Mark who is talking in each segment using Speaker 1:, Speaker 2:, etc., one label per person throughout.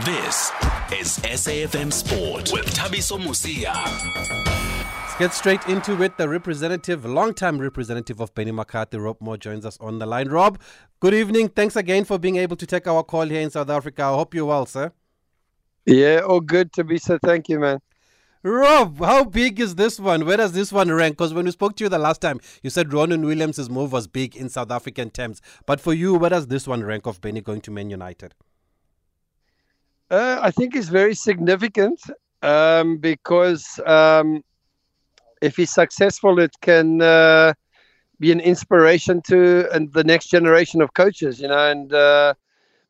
Speaker 1: This is SAFM Sport with Thabiso Mosia.
Speaker 2: Let's get straight into it. The representative, long-time representative of Benny McCarthy, Rob Moore, joins us on the line. Rob, good evening. Thanks again for being able to take our call here in South Africa. I hope you're well, sir.
Speaker 3: Yeah, all good Thabiso. Thank you, man.
Speaker 2: Rob, how big is this one? Where does this one rank? Because when we spoke to you the last time, you said Ronwen Williams' move was big in South African terms. But for you, where does this one rank of Benny going to Man United?
Speaker 3: Uh, I think it's very significant um, because um, if he's successful, it can uh, be an inspiration to and the next generation of coaches. You know, and uh,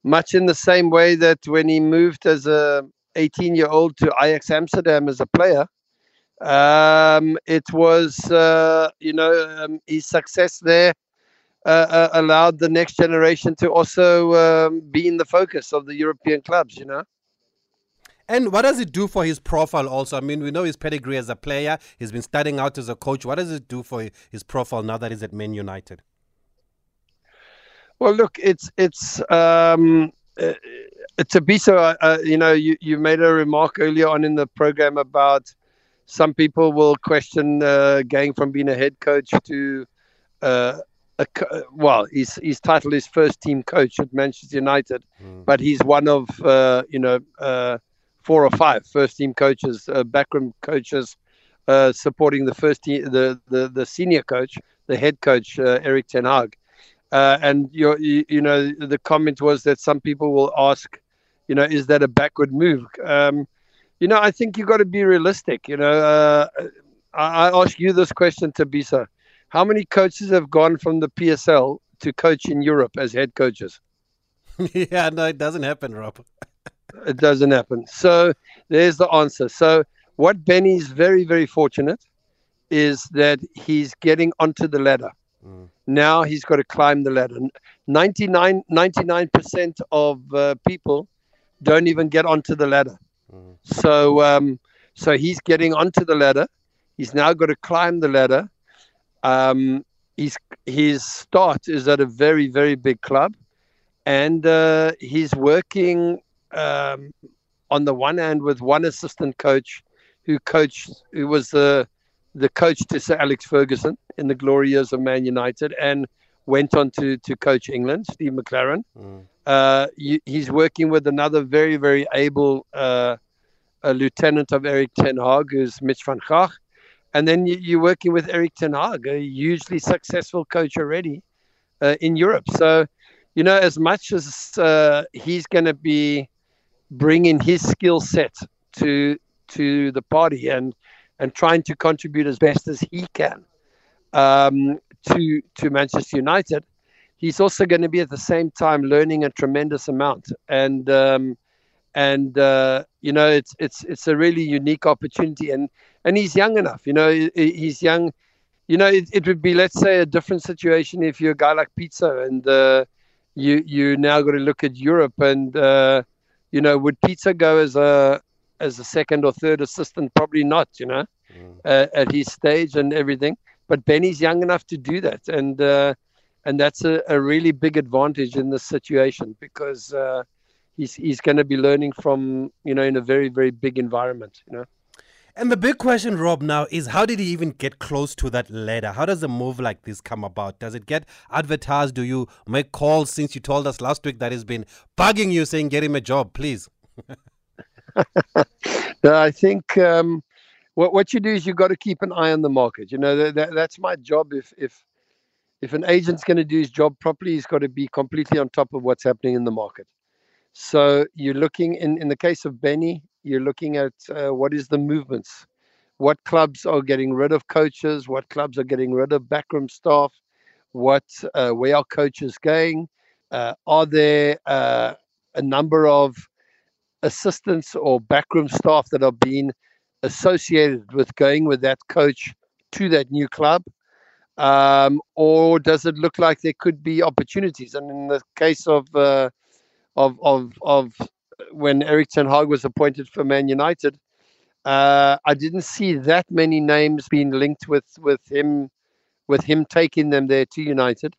Speaker 3: much in the same way that when he moved as a 18 year old to Ajax Amsterdam as a player, um, it was uh, you know um, his success there. Uh, uh, allowed the next generation to also um, be in the focus of the European clubs, you know.
Speaker 2: And what does it do for his profile also? I mean, we know his pedigree as a player. He's been starting out as a coach. What does it do for his profile now that he's at Man United?
Speaker 3: Well, look, it's it's um, uh, Thabiso. Uh, uh, you know, you you made a remark earlier on in the program about some people will question uh, going from being a head coach to uh, a, well, his his title is first team coach at Manchester United, mm. but he's one of uh, you know four or five first team coaches, uh, backroom coaches, uh, supporting the first team, the, the, the senior coach, the head coach, uh, Erik Ten Hag. Uh, and you, you know, the comment was that some people will ask, you know, is that a backward move? Um, you know, I think you've got to be realistic. You know, uh, I, I ask you this question, Thabiso. How many coaches have gone from the PSL to coach in Europe as head coaches?
Speaker 2: yeah, no, it doesn't happen, Rob.
Speaker 3: it doesn't happen. So there's the answer. So what Benny's very, very fortunate is that he's getting onto the ladder. Mm. Now he's got to climb the ladder. 99, 99% of uh, people don't even get onto the ladder. Mm. So, um, so he's getting onto the ladder. He's now got to climb the ladder. Um, his, his start is at a very, very big club. And uh, he's working um, on the one hand with one assistant coach who coached, who was the the coach to Sir Alex Ferguson in the glory years of Man United, and went on to to coach England, Steve McClaren. Mm. Uh, he's working with another very very able uh, lieutenant of Erik Ten Hag, who's Mitch van Gaag. And then you, are working with Erik Ten Hag, a hugely successful coach already uh, in Europe. So, you know, as much as uh, he's going to be bringing his skill set to to the party and and trying to contribute as best as he can um, to to Manchester United. He's also going to be at the same time learning a tremendous amount, and um, and uh, you know it's it's it's a really unique opportunity, and and he's young enough. You know he's young. You know it, it would be let's say a different situation if you're a guy like Pitso and uh, you you now got to look at Europe and uh, you know, would Pitso go as a as a second or third assistant? Probably not. You know, mm. uh, at his stage and everything. But Benny's young enough to do that, and uh, and that's a, a, really big advantage in this situation because uh, he's he's going to be learning from you know in a very very big environment. You know.
Speaker 2: And the big question, Rob, now is how did he even get close to that ladder? How does a move like this come about? Does it get advertised? Do you make calls since you told us last week that he's been bugging you saying, get him a job, please?
Speaker 3: no, I think um, what, what you do is you've got to keep an eye on the market. You know, that, that that's my job. If, if, if an agent's going to do his job properly, he's got to be completely on top of what's happening in the market. So you're looking in, in the case of Benny, you're looking at uh, what is the movements, what clubs are getting rid of coaches, what clubs are getting rid of backroom staff, what uh, where are coaches going? Uh, are there uh, a number of assistants or backroom staff that are being associated with going with that coach to that new club? Um, or does it look like there could be opportunities? And in the case of uh, of of of when Erik Ten Hag was appointed for Man United, uh, I didn't see that many names being linked with with him with him taking them there to United.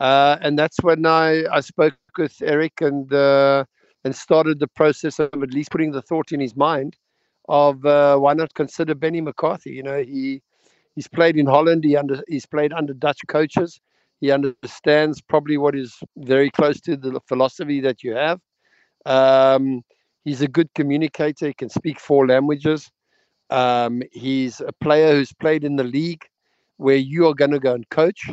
Speaker 3: Uh, and that's when I, I spoke with Erik and uh, and started the process of at least putting the thought in his mind of uh, why not consider Benny McCarthy. You know, he he's played in Holland. He under he's played under Dutch coaches. He understands probably what is very close to the philosophy that you have. Um, he's a good communicator. He can speak four languages. Um, he's a player who's played in the league where you are going to go and coach.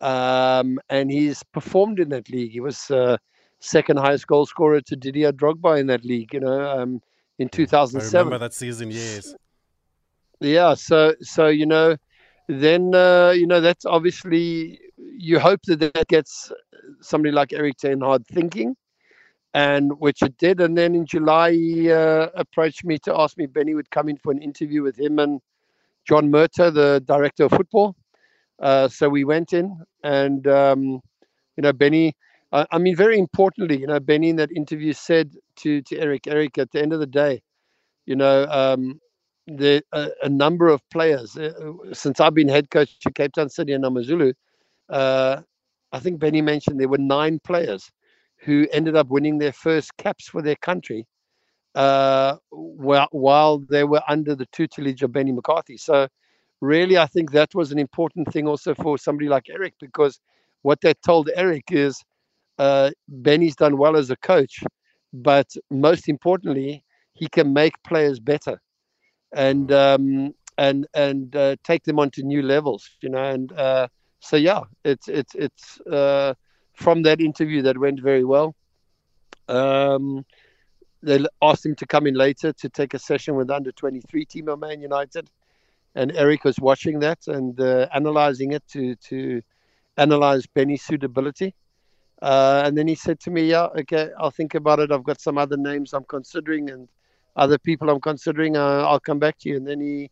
Speaker 3: Um, and he's performed in that league. He was uh, second highest goal scorer to Didier Drogba in that league. You know, um, in 2007. I
Speaker 2: remember that season, yes.
Speaker 3: Yeah, so so you know, then uh, you know that's obviously you hope that that gets somebody like Erik ten Hag thinking, and which it did. And then in July, he uh, approached me to ask me Benny would come in for an interview with him and John Murtough, the director of football. Uh, so we went in, and um, you know, Benny. I, mean, very importantly, you know, Benny in that interview said to to Erik, Erik, at the end of the day, you know, um, the a, a, number of players uh, since I've been head coach to Cape Town City and AmaZulu. Uh, I think Benny mentioned there were nine players who ended up winning their first caps for their country uh, while, they were under the tutelage of Benny McCarthy. So, really, I think that was an important thing also for somebody like Erik because what that told Erik is uh, Benny's done well as a coach, but most importantly, he can make players better and um, and and uh, take them onto new levels, you know. And uh, so, yeah, it's it's it's uh, from that interview that went very well. Um, they asked him to come in later to take a session with under 23 team of Man United, and Erik was watching that and uh, analyzing it to to analyze Benny's suitability. Uh, and then he said to me, "Yeah, okay, I'll think about it. I've got some other names I'm considering and other people I'm considering. Uh, I'll come back to you." And then he,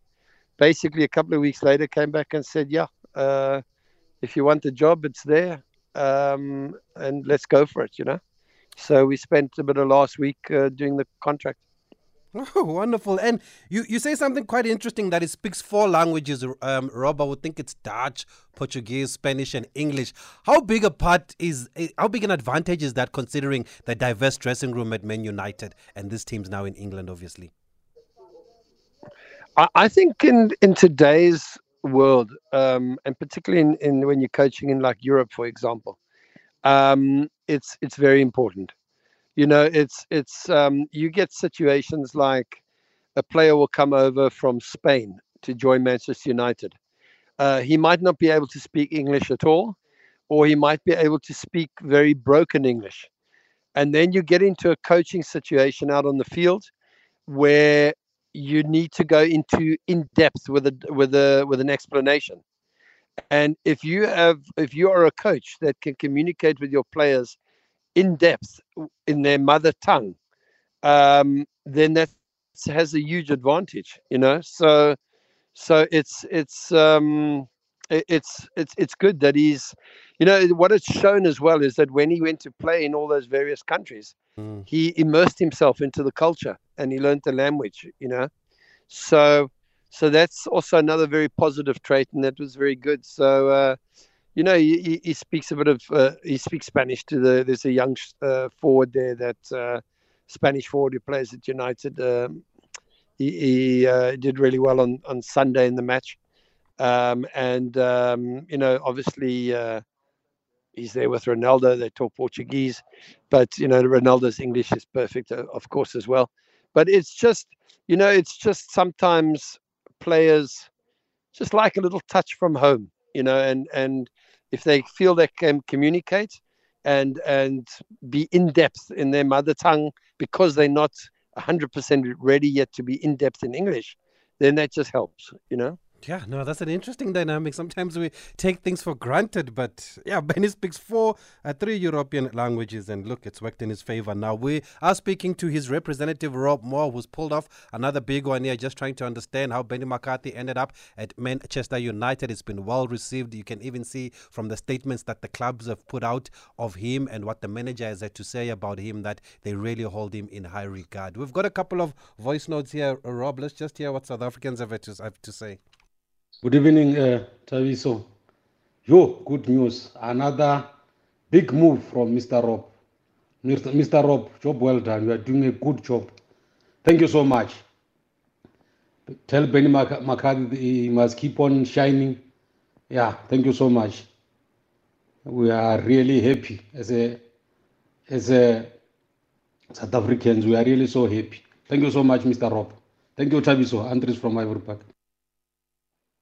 Speaker 3: basically, a couple of weeks later, came back and said, "Yeah, uh, if you want the job, it's there, um, and let's go for it." You know. So we spent a bit of last week uh, doing the contract.
Speaker 2: Oh, wonderful. And you, you say something quite interesting that it speaks four languages, um, Rob. I would think it's Dutch, Portuguese, Spanish, and English. How big a part is, eh, how big an advantage is that considering the diverse dressing room at Man United and this team's now in England, obviously?
Speaker 3: I, I think in, in today's world, um, and particularly in, in when you're coaching in like Europe, for example, um, it's it's very important. You know it's it's um, you get situations like a player will come over from spain to join manchester united. Uh, he might not be able to speak english at all or he might be able to speak very broken english. And then you get into a coaching situation out on the field where you need to go into in depth with a with a with an explanation and if you have if you are a coach that can communicate with your players in depth in their mother tongue, um, then that has a huge advantage, you know. So, so it's it's um, it's it's it's good that he's, you know, what it's shown as well is that when he went to play in all those various countries, mm. he immersed himself into the culture and he learned the language, you know. So, so that's also another very positive trait, and that was very good. So. Uh, you know, he, he speaks a bit of uh, he speaks Spanish to the. There's a young uh, forward there that uh, Spanish forward who plays at United. Um, he, he uh, did really well on on Sunday in the match, um, and um, you know, obviously. Uh, he's there with Ronaldo. They talk Portuguese, but you know Ronaldo's English is perfect, uh, of course, as well. But it's just, you know, it's just sometimes players just like a little touch from home, you know, and and if they feel they can communicate and and be in depth in their mother tongue because they're not 100% ready yet to be in depth in English, then that just helps, you know.
Speaker 2: Yeah, no, that's an interesting dynamic. Sometimes we take things for granted, but yeah, Benny speaks four, uh, three European languages, and look, it's worked in his favor. Now we are speaking to his representative Rob Moore, who's pulled off another big one here, just trying to understand how Benny McCarthy ended up at Manchester United. It's been well received. You can even see from the statements that the clubs have put out of him and what the manager has had to say about him that they really hold him in high regard. We've got a couple of voice notes here, Rob. Let's just hear what South Africans have to, have to say.
Speaker 4: Good evening, uh, Thabiso. Yo, good news. Another big move from Mr. Rob. Mr. Mr. Rob, job well done. You are doing a good job. Thank you so much. Tell Benny McCarthy he must keep on shining. Yeah, thank you so much. We are really happy as a as a South Africans. We are really so happy. Thank you so much, Mr. Rob. Thank you, Thabiso. Andres from Ivory Park.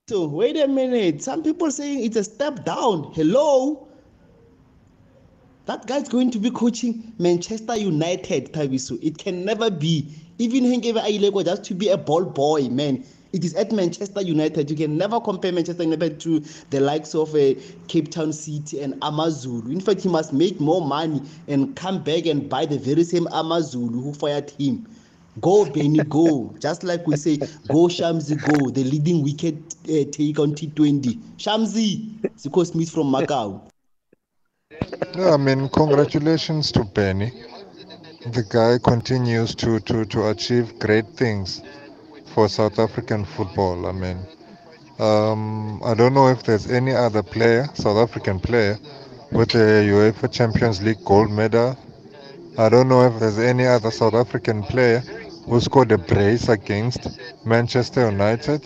Speaker 5: So wait a minute. Some people saying it's a step down. Hello. That guy's going to be coaching Manchester United, Thabiso. It can never be. Even Hengebe Ailego just to be a ball boy, man. It is at Manchester United. You can never compare Manchester United to the likes of uh, Cape Town City and Amazulu. In fact, he must make more money and come back and buy the very same Amazulu who fired him. Go, Benny, go. Just like we say, go, Shamsi, go. The leading wicket uh, take on T20. Shamsi, Zico Smith from Macau.
Speaker 6: Yeah, I mean, congratulations to Benny. The guy continues to, to, to achieve great things for South African football. I mean, um, I don't know if there's any other player, South African player, with a UEFA Champions League gold medal. I don't know if there's any other South African player who scored a brace against Manchester United.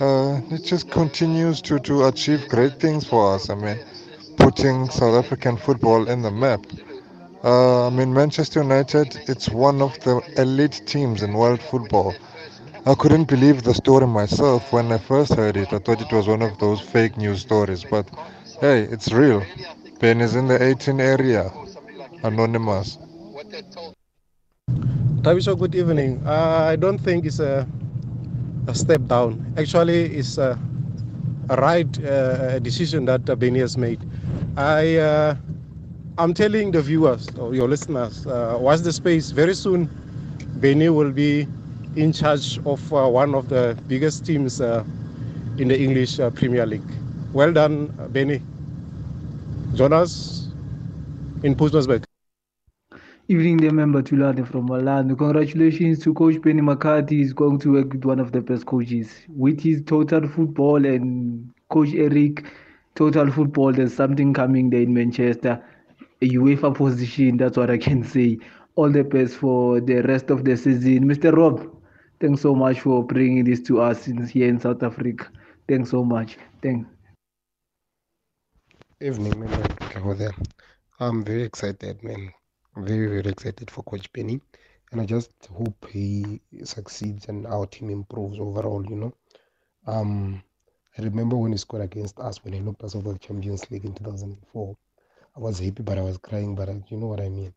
Speaker 6: Uh, it just continues to, to achieve great things for us. I mean, putting South African football in the map. Uh, I mean, Manchester United, it's one of the elite teams in world football. I couldn't believe the story myself when I first heard it. I thought it was one of those fake news stories, but hey, it's real. Ben is in the 18 area. Anonymous.
Speaker 7: Thabiso, good evening. Uh, I don't think it's a, a step down. Actually, it's a, a right uh, decision that uh, Benny has made. I, uh, I'm telling the viewers or your listeners, uh, watch the space. Very soon, Benny will be in charge of uh, one of the biggest teams uh, in the English Premier League. Well done, Benny. Jonas in Pietersburg.
Speaker 8: Evening, the member Tulane from Orlando. Congratulations to Coach Benny McCarthy. He's going to work with one of the best coaches. With his total football and Coach Erik, total football, there's something coming there in Manchester. A UEFA position, that's what I can say. All the best for the rest of the season. Mr. Rob, Thanks so much for bringing this to us here in South Africa. Thanks so much. Thanks.
Speaker 9: Evening, man. I'm very excited, man. Very, very excited for Coach Benny. And I just hope he succeeds and our team improves overall, you know. Um, I remember when he scored against us when he knocked us over the Champions League in 2004. I was happy, but I was crying, but I, you know what I mean.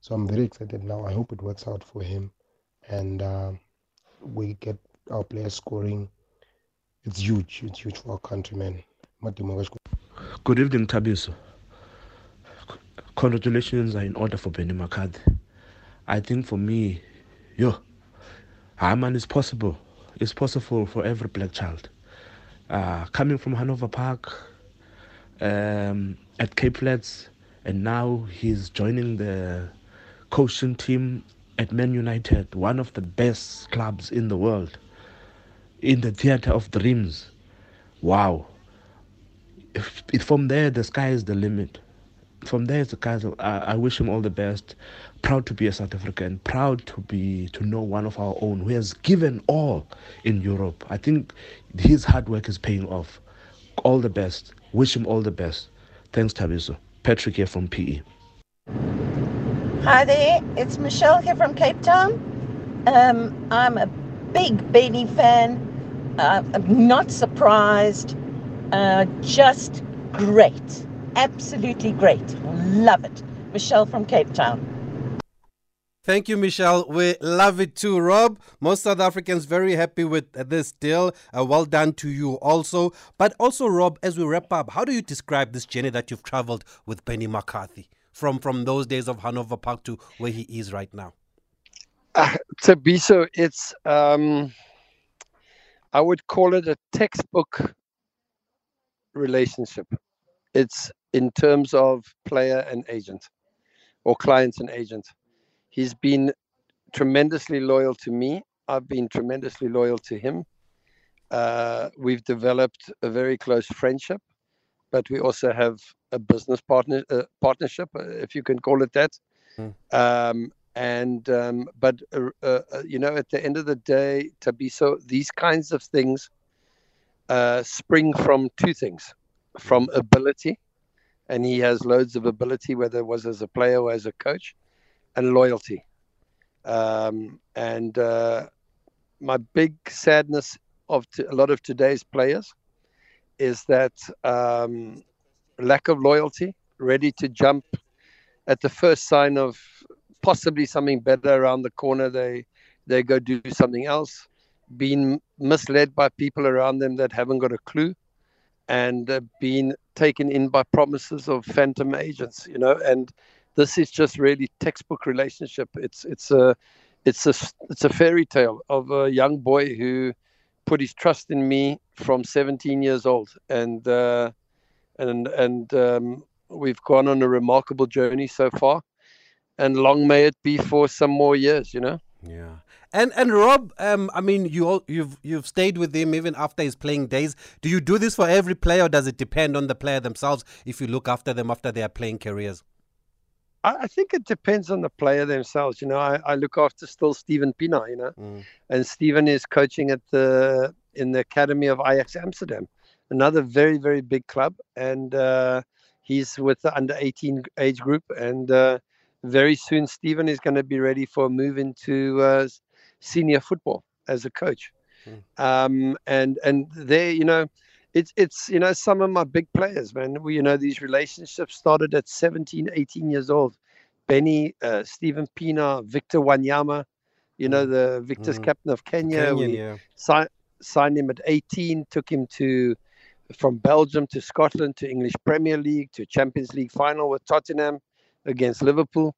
Speaker 9: So I'm very excited now. I hope it works out for him. And uh, we get our players scoring. It's huge. It's huge for our countrymen.
Speaker 10: Good evening, Thabiso. Congratulations are in order for Benny McCarthy. I think for me, yo, man, it's possible. It's possible for every black child. Uh, coming from Hanover Park, um, at Cape Flats, and now he's joining the coaching team at Man United, one of the best clubs in the world, in the theater of dreams. Wow. If, if from there, the sky is the limit. From there, the sky. I, I wish him all the best. Proud to be a South African. Proud to be to know one of our own who has given all in Europe. I think his hard work is paying off. All the best. Wish him all the best. Thanks, Thabiso. Patrick here from PE.
Speaker 11: Hi there, it's Michelle here from Cape Town. Um, I'm a big Benny fan. Uh, I'm not surprised. Uh, just great. Absolutely great. Love it. Michelle from Cape Town.
Speaker 2: Thank you, Michelle. We love it too, Rob. Most South Africans very happy with this deal. Uh, well done to you also. But also, Rob, as we wrap up, how do you describe this journey that you've traveled with Benny McCarthy? from from those days of Hanover Park to where he is right now?
Speaker 3: Uh, Thabiso, it's um, I would call it a textbook relationship. It's in terms of player and agent, or clients and agent. He's been tremendously loyal to me. I've been tremendously loyal to him. Uh, we've developed a very close friendship but we also have a business partner uh, partnership, uh, if you can call it that. Mm. Um, and um, but uh, uh, uh, you know, at the end of the day, Thabiso, these kinds of things uh, spring from two things: from mm. ability, and he has loads of ability, whether it was as a player or as a coach, and loyalty. Um, and uh, my big sadness of t- a lot of today's players is that um, lack of loyalty, ready to jump at the first sign of possibly something better around the corner. They they go do something else, being misled by people around them that haven't got a clue, and uh, being taken in by promises of phantom agents. You know, and this is just really textbook relationship. It's it's a it's a it's a fairy tale of a young boy who put his trust in me from 17 years old, and uh, and and um, we've gone on a remarkable journey so far, and long may it be for some more years. You know.
Speaker 2: Yeah. And and Rob, um, I mean, you all, you've you've stayed with him even after his playing days. Do you do this for every player, or does it depend on the player themselves? If you look after them after their playing careers.
Speaker 3: I, think it depends on the player themselves. You know, I, I look after still Steven Pienaar, you know, mm. and Steven is coaching at the in the academy of Ajax Amsterdam, another very very big club, and uh, he's with the under 18 age group, and uh, very soon Steven is going to be ready for a move into uh, senior football as a coach, mm. um, and and there, you know it's it's you know some of my big players man we you know these relationships started at 17 18 years old benny uh, steven pienaar victor wanyama you know mm. the victor's mm. captain of kenya we yeah. si- signed him at 18 took him to from belgium to scotland to english premier league to champions league final with tottenham against liverpool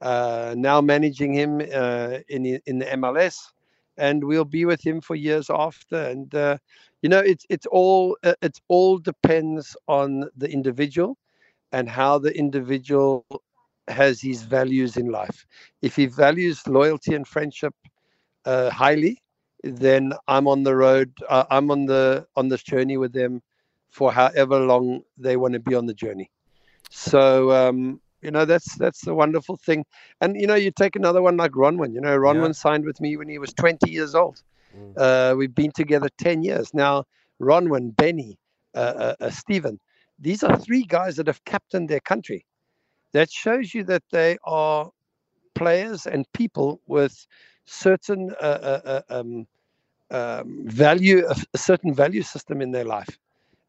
Speaker 3: uh, now managing him uh, in in the mls and we'll be with him for years after. And uh, you know it's it's all uh, it's all depends on the individual and how the individual has his values in life. If he values loyalty and friendship uh, highly then i'm on the road uh, i'm on the on this journey with them for however long they want to be on the journey. So um, you know that's that's the wonderful thing and you know you take another one like ronwen you know ronwen yeah. signed with me when he was 20 years old Mm. Uh, we've been together 10 years. Now, Ronwen, Benny, uh, uh, uh, Steven, these are three guys that have captained their country. That shows you that they are players and people with certain uh, uh, um, um, value, a certain value system in their life.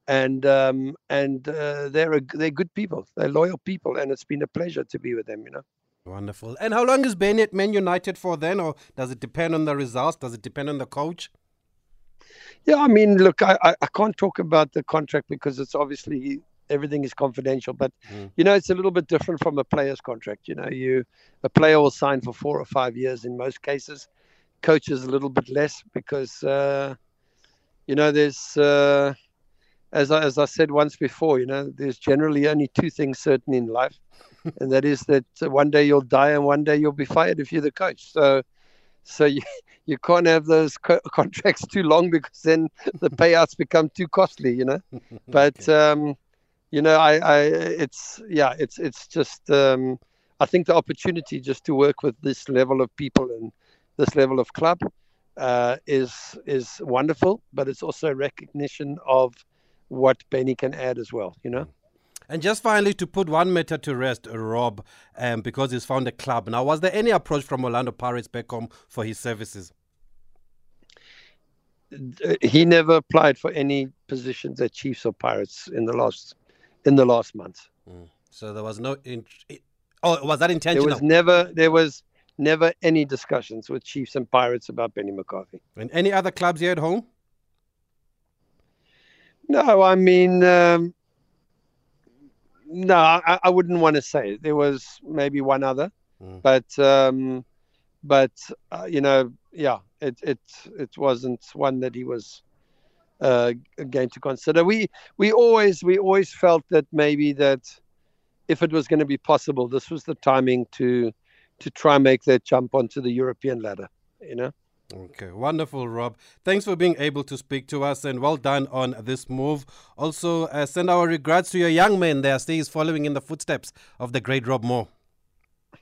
Speaker 3: And um, and they're a, they're good people. They're loyal people, and it's been a pleasure to be with them. You know.
Speaker 2: Wonderful. And how long is Benny at Man United for then, or does it depend on the results? Does it depend on the coach?
Speaker 3: Yeah, I mean, look, I, I, I can't talk about the contract because it's obviously everything is confidential. But mm. you know, it's a little bit different from a player's contract. You know, you a player will sign for four or five years in most cases. Coaches a little bit less because uh, you know there's. Uh, as I, as I said once before, you know, there's generally only two things certain in life, and that is that one day you'll die and one day you'll be fired if you're the coach. So, so you you can't have those co- contracts too long because then the payouts become too costly, you know. But um, you know, I, I it's yeah, it's it's just um, I think the opportunity just to work with this level of people and this level of club uh, is is wonderful, but it's also recognition of what Benny can add as well, you know.
Speaker 2: And just finally, to put one matter to rest, Rob, um, because he's found a club. Now, was there any approach from Orlando Pirates back home for his services?
Speaker 3: He never applied for any positions at Chiefs or Pirates in the last in the last month.
Speaker 2: Mm. So there was no. In, oh, was that intentional?
Speaker 3: There was never. There was never any discussions with Chiefs and Pirates about Benny McCarthy.
Speaker 2: And any other clubs here at home?
Speaker 3: No, I mean, um, no, I, I, wouldn't want to say. it. There was maybe one other, mm. but um, but uh, you know, yeah, it it it wasn't one that he was uh, going to consider. We we always we always felt that maybe that if it was going to be possible, this was the timing to to try and make that jump onto the European ladder. You know.
Speaker 2: Okay, wonderful, Rob. Thanks for being able to speak to us and well done on this move. Also, uh, send our regrets to your young man there. Stay following in the footsteps of the great Rob Moore.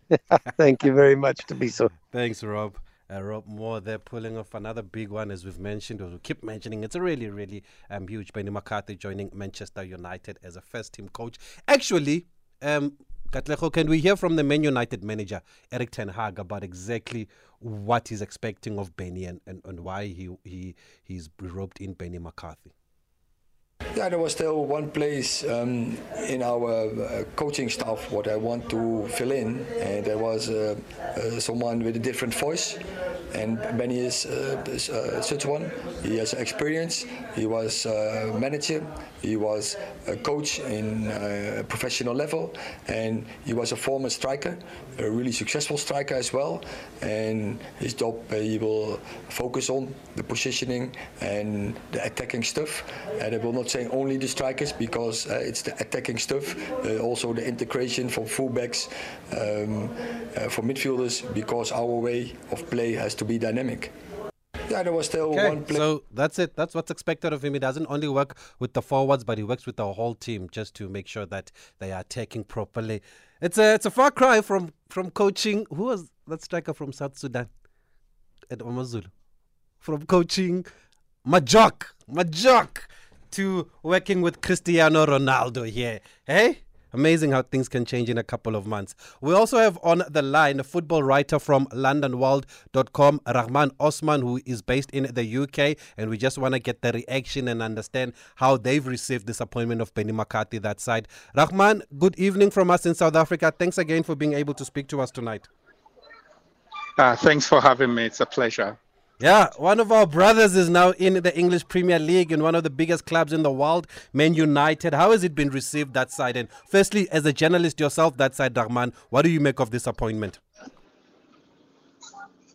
Speaker 3: Thank you very much, Thabiso.
Speaker 2: Thanks, Rob. Uh, Rob Moore, they're pulling off another big one, as we've mentioned, or we keep mentioning. It's a really, really um, huge. Benny McCarthy joining Manchester United as a first team coach. Actually, um, Katlego, can we hear from the Man United manager, Erik Ten Hag, about exactly what he's expecting of Benny and, and, and why he, he he's roped in Benny McCarthy?
Speaker 12: Yeah, there was still one place um, in our uh, coaching staff what I want to fill in, and there was uh, uh, someone with a different voice. And Benny is, uh, uh, such one. He has experience. He was a manager. He was a coach in a professional level, and he was a former striker, a really successful striker as well. And his job, uh, he will focus on the positioning and the attacking stuff. And I will not say only the strikers because uh, it's the attacking stuff, uh, also the integration from fullbacks, um, uh, for midfielders, because our way of play has to be dynamic. Yeah, there was still
Speaker 2: Okay,
Speaker 12: one play.
Speaker 2: so that's it. That's what's expected of him. He doesn't only work with the forwards, but he works with the whole team just to make sure that they are attacking properly. It's a it's a far cry from from coaching. Who was that striker from South Sudan? At Amazulu. From coaching Majok, Majok, to working with Cristiano Ronaldo here. Hey? Amazing how things can change in a couple of months. We also have on the line a football writer from LondonWorld.com, Rahman Osman, who is based in the UK. And we just want to get the reaction and understand how they've received this appointment of Benny McCarthy that side. Rahman, good evening from us in South Africa. Thanks again for being able to speak to us tonight.
Speaker 13: Uh, thanks for having me. It's a pleasure.
Speaker 2: Yeah, one of our brothers is now in the English Premier League in one of the biggest clubs in the world, Man United. How has it been received that side? And firstly, as a journalist yourself, that side, Rahman, what do you make of this appointment?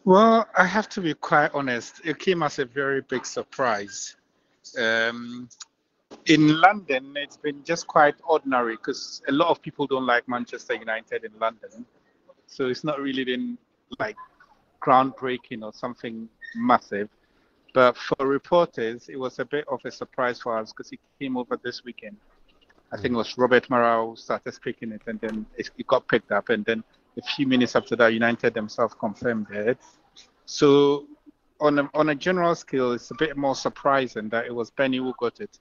Speaker 13: Well, I have to be quite honest. It came as a very big surprise. Um, in London, it's been just quite ordinary because a lot of people don't like Manchester United in London. So it's not really been like groundbreaking or something massive. But for reporters, it was a bit of a surprise for us because it came over this weekend. I think it was Robert Marau started speaking it, and then it, it got picked up, and then a few minutes after that, United themselves confirmed it. So, on a, on a general scale, it's a bit more surprising that it was Benny who got it.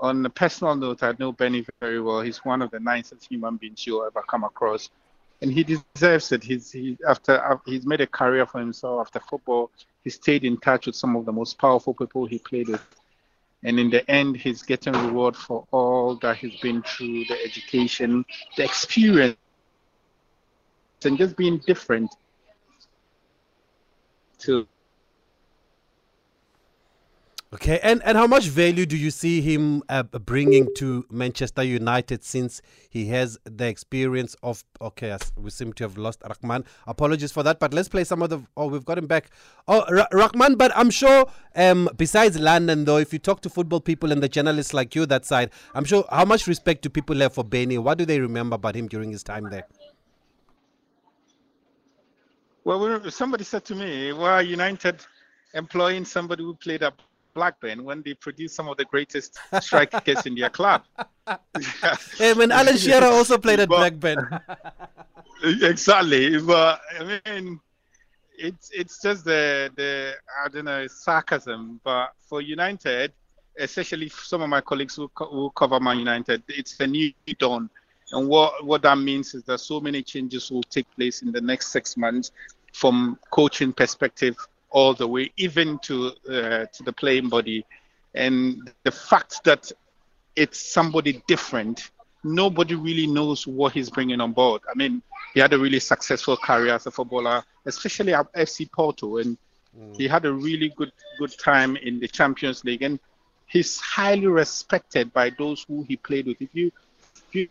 Speaker 13: On a personal note, I know Benny very well. He's one of the nicest human beings you'll ever come across, and he deserves it. He's he after uh, he's made a career for himself after football. He stayed in touch with some of the most powerful people he played with and in the end he's getting reward for all that he's been through the education the experience and just being different to
Speaker 2: Okay, and, and how much value do you see him uh, bringing to Manchester United since he has the experience of? Okay, we seem to have lost Rahman. Apologies for that, but let's play some of the. Oh, we've got him back. Oh, Ra- Rahman, but I'm sure. Um, besides London, though, if you talk to football people and the journalists like you that side, I'm sure. How much respect do people have for Benny? What do they remember about him during his time there?
Speaker 13: well somebody said to me why united employing somebody who played at blackburn when they produced some of the greatest strikers in their club
Speaker 2: Hey, when Alan Shearer also played at
Speaker 13: But-
Speaker 2: Blackburn.
Speaker 13: exactly but i mean it's it's just the the i don't know sarcasm but for united especially some of my colleagues who, co- who cover man united it's a new dawn and what what that means is that so many changes will take place in the next six months from coaching perspective all the way even to uh, to the playing body and the fact that it's somebody different. Nobody really knows what he's bringing on board. I mean, he had a really successful career as a footballer, especially at FC Porto, and he had a really good good time in the Champions League, and he's highly respected by those who he played with. If you if you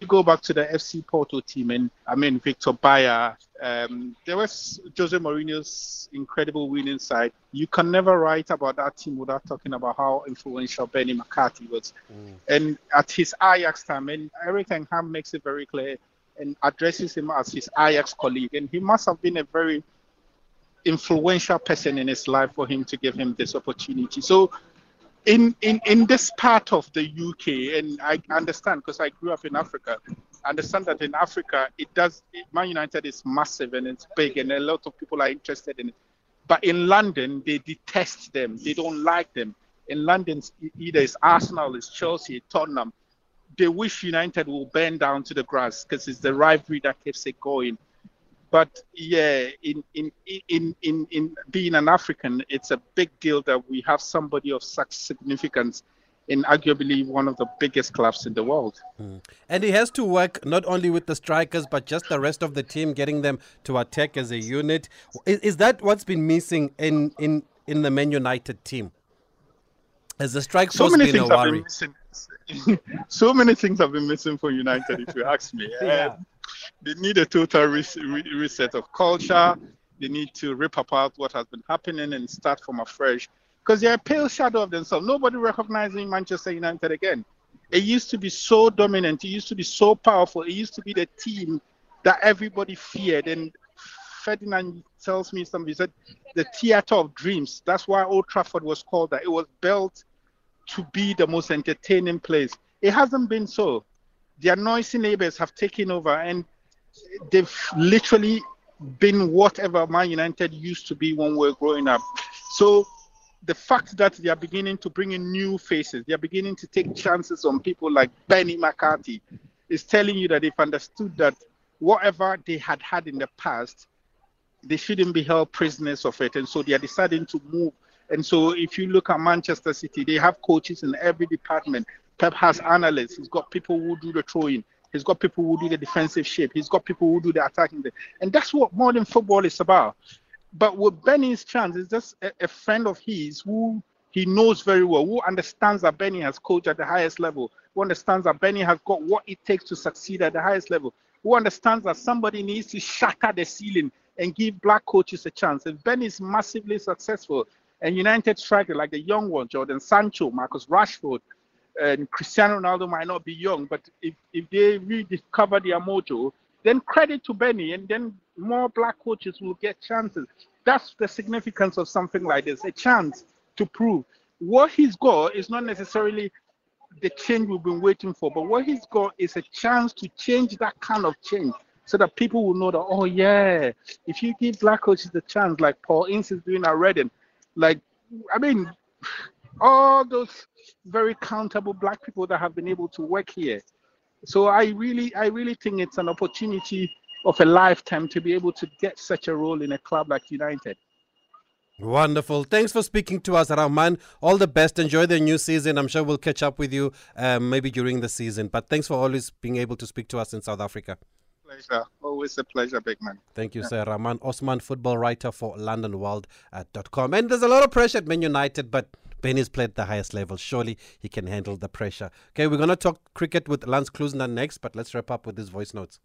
Speaker 13: you go back to the FC Porto team, and I mean Vítor Baía, um, there was Jose Mourinho's incredible winning side. You can never write about that team without talking about how influential Benny McCarthy was. And at his Ajax time, and Erik Hag makes it very clear and addresses him as his Ajax colleague, and he must have been a very influential person in his life for him to give him this opportunity. So in in in this part of the UK, and I understand because I grew up in Africa, understand that in Africa, it does. Man United is massive and it's big, and a lot of people are interested in it. But in London, they detest them. They don't like them. In London, either it's Arsenal, it's Chelsea, Tottenham. They wish United will burn down to the grass because it's the rivalry that keeps it going. But yeah, in, in in in in being an African, it's a big deal that we have somebody of such significance in arguably one of the biggest clubs in the world.
Speaker 2: Mm. And he has to work not only with the strikers, but just the rest of the team, getting them to attack as a unit. Is, is that what's been missing in, in, in the Man United team? Has the strike
Speaker 13: so many things have been missing. so many things have been missing for United, if you ask me.
Speaker 2: Yeah.
Speaker 13: Um, they need a total res- re- reset of culture. They need to rip apart what has been happening and start from afresh because they're a pale shadow of themselves. Nobody recognizing Manchester United again. It used to be so dominant. It used to be so powerful. It used to be the team that everybody feared. And Ferdinand tells me something. He said the theater of dreams. That's why Old Trafford was called that. It was built to be the most entertaining place. It hasn't been so. Their noisy neighbors have taken over, and they've literally been whatever Man United used to be when we were growing up. So the fact that they are beginning to bring in new faces, they are beginning to take chances on people like Benny McCarthy, is telling you that they've understood that whatever they had had in the past, they shouldn't be held prisoners of it. And so they are deciding to move. And so if you look at Manchester City, they have coaches in every department. Pep has analysts. He's got people who do the throwing. He's got people who do the defensive shape. He's got people who do the attacking. And that's what modern football is about. But with Benny's chance, it's just a, a friend of his who he knows very well, who understands that Benny has coached at the highest level, who understands that Benny has got what it takes to succeed at the highest level, who understands that somebody needs to shatter the ceiling and give black coaches a chance. If Benny is massively successful and United striker like the young one, Jadon Sancho, Marcus Rashford, and Cristiano Ronaldo might not be young, but if, if they rediscover their mojo, then credit to Benny, and then more black coaches will get chances. That's the significance of something like this a chance to prove. What he's got is not necessarily the change we've been waiting for, but what he's got is a chance to change that kind of change so that people will know that, oh, yeah, if you give black coaches the chance, like Paul Ince is doing at Reading, like, I mean, all those very countable black people that have been able to work here. So I really, I really think it's an opportunity of a lifetime to be able to get such a role in a club like United.
Speaker 2: Wonderful. Thanks for speaking to us, Rahman. All the best. Enjoy the new season. I'm sure we'll catch up with you um, maybe during the season. But thanks for always being able to speak to us in South Africa.
Speaker 13: Pleasure. Always a pleasure, big man.
Speaker 2: Thank you, sir. Rahman Osman, football writer for LondonWorld.com. And there's a lot of pressure at Man United, but Benny's played the highest level. Surely he can handle the pressure. Okay, we're going to talk cricket with Lance Klusener next, but let's wrap up with these voice notes.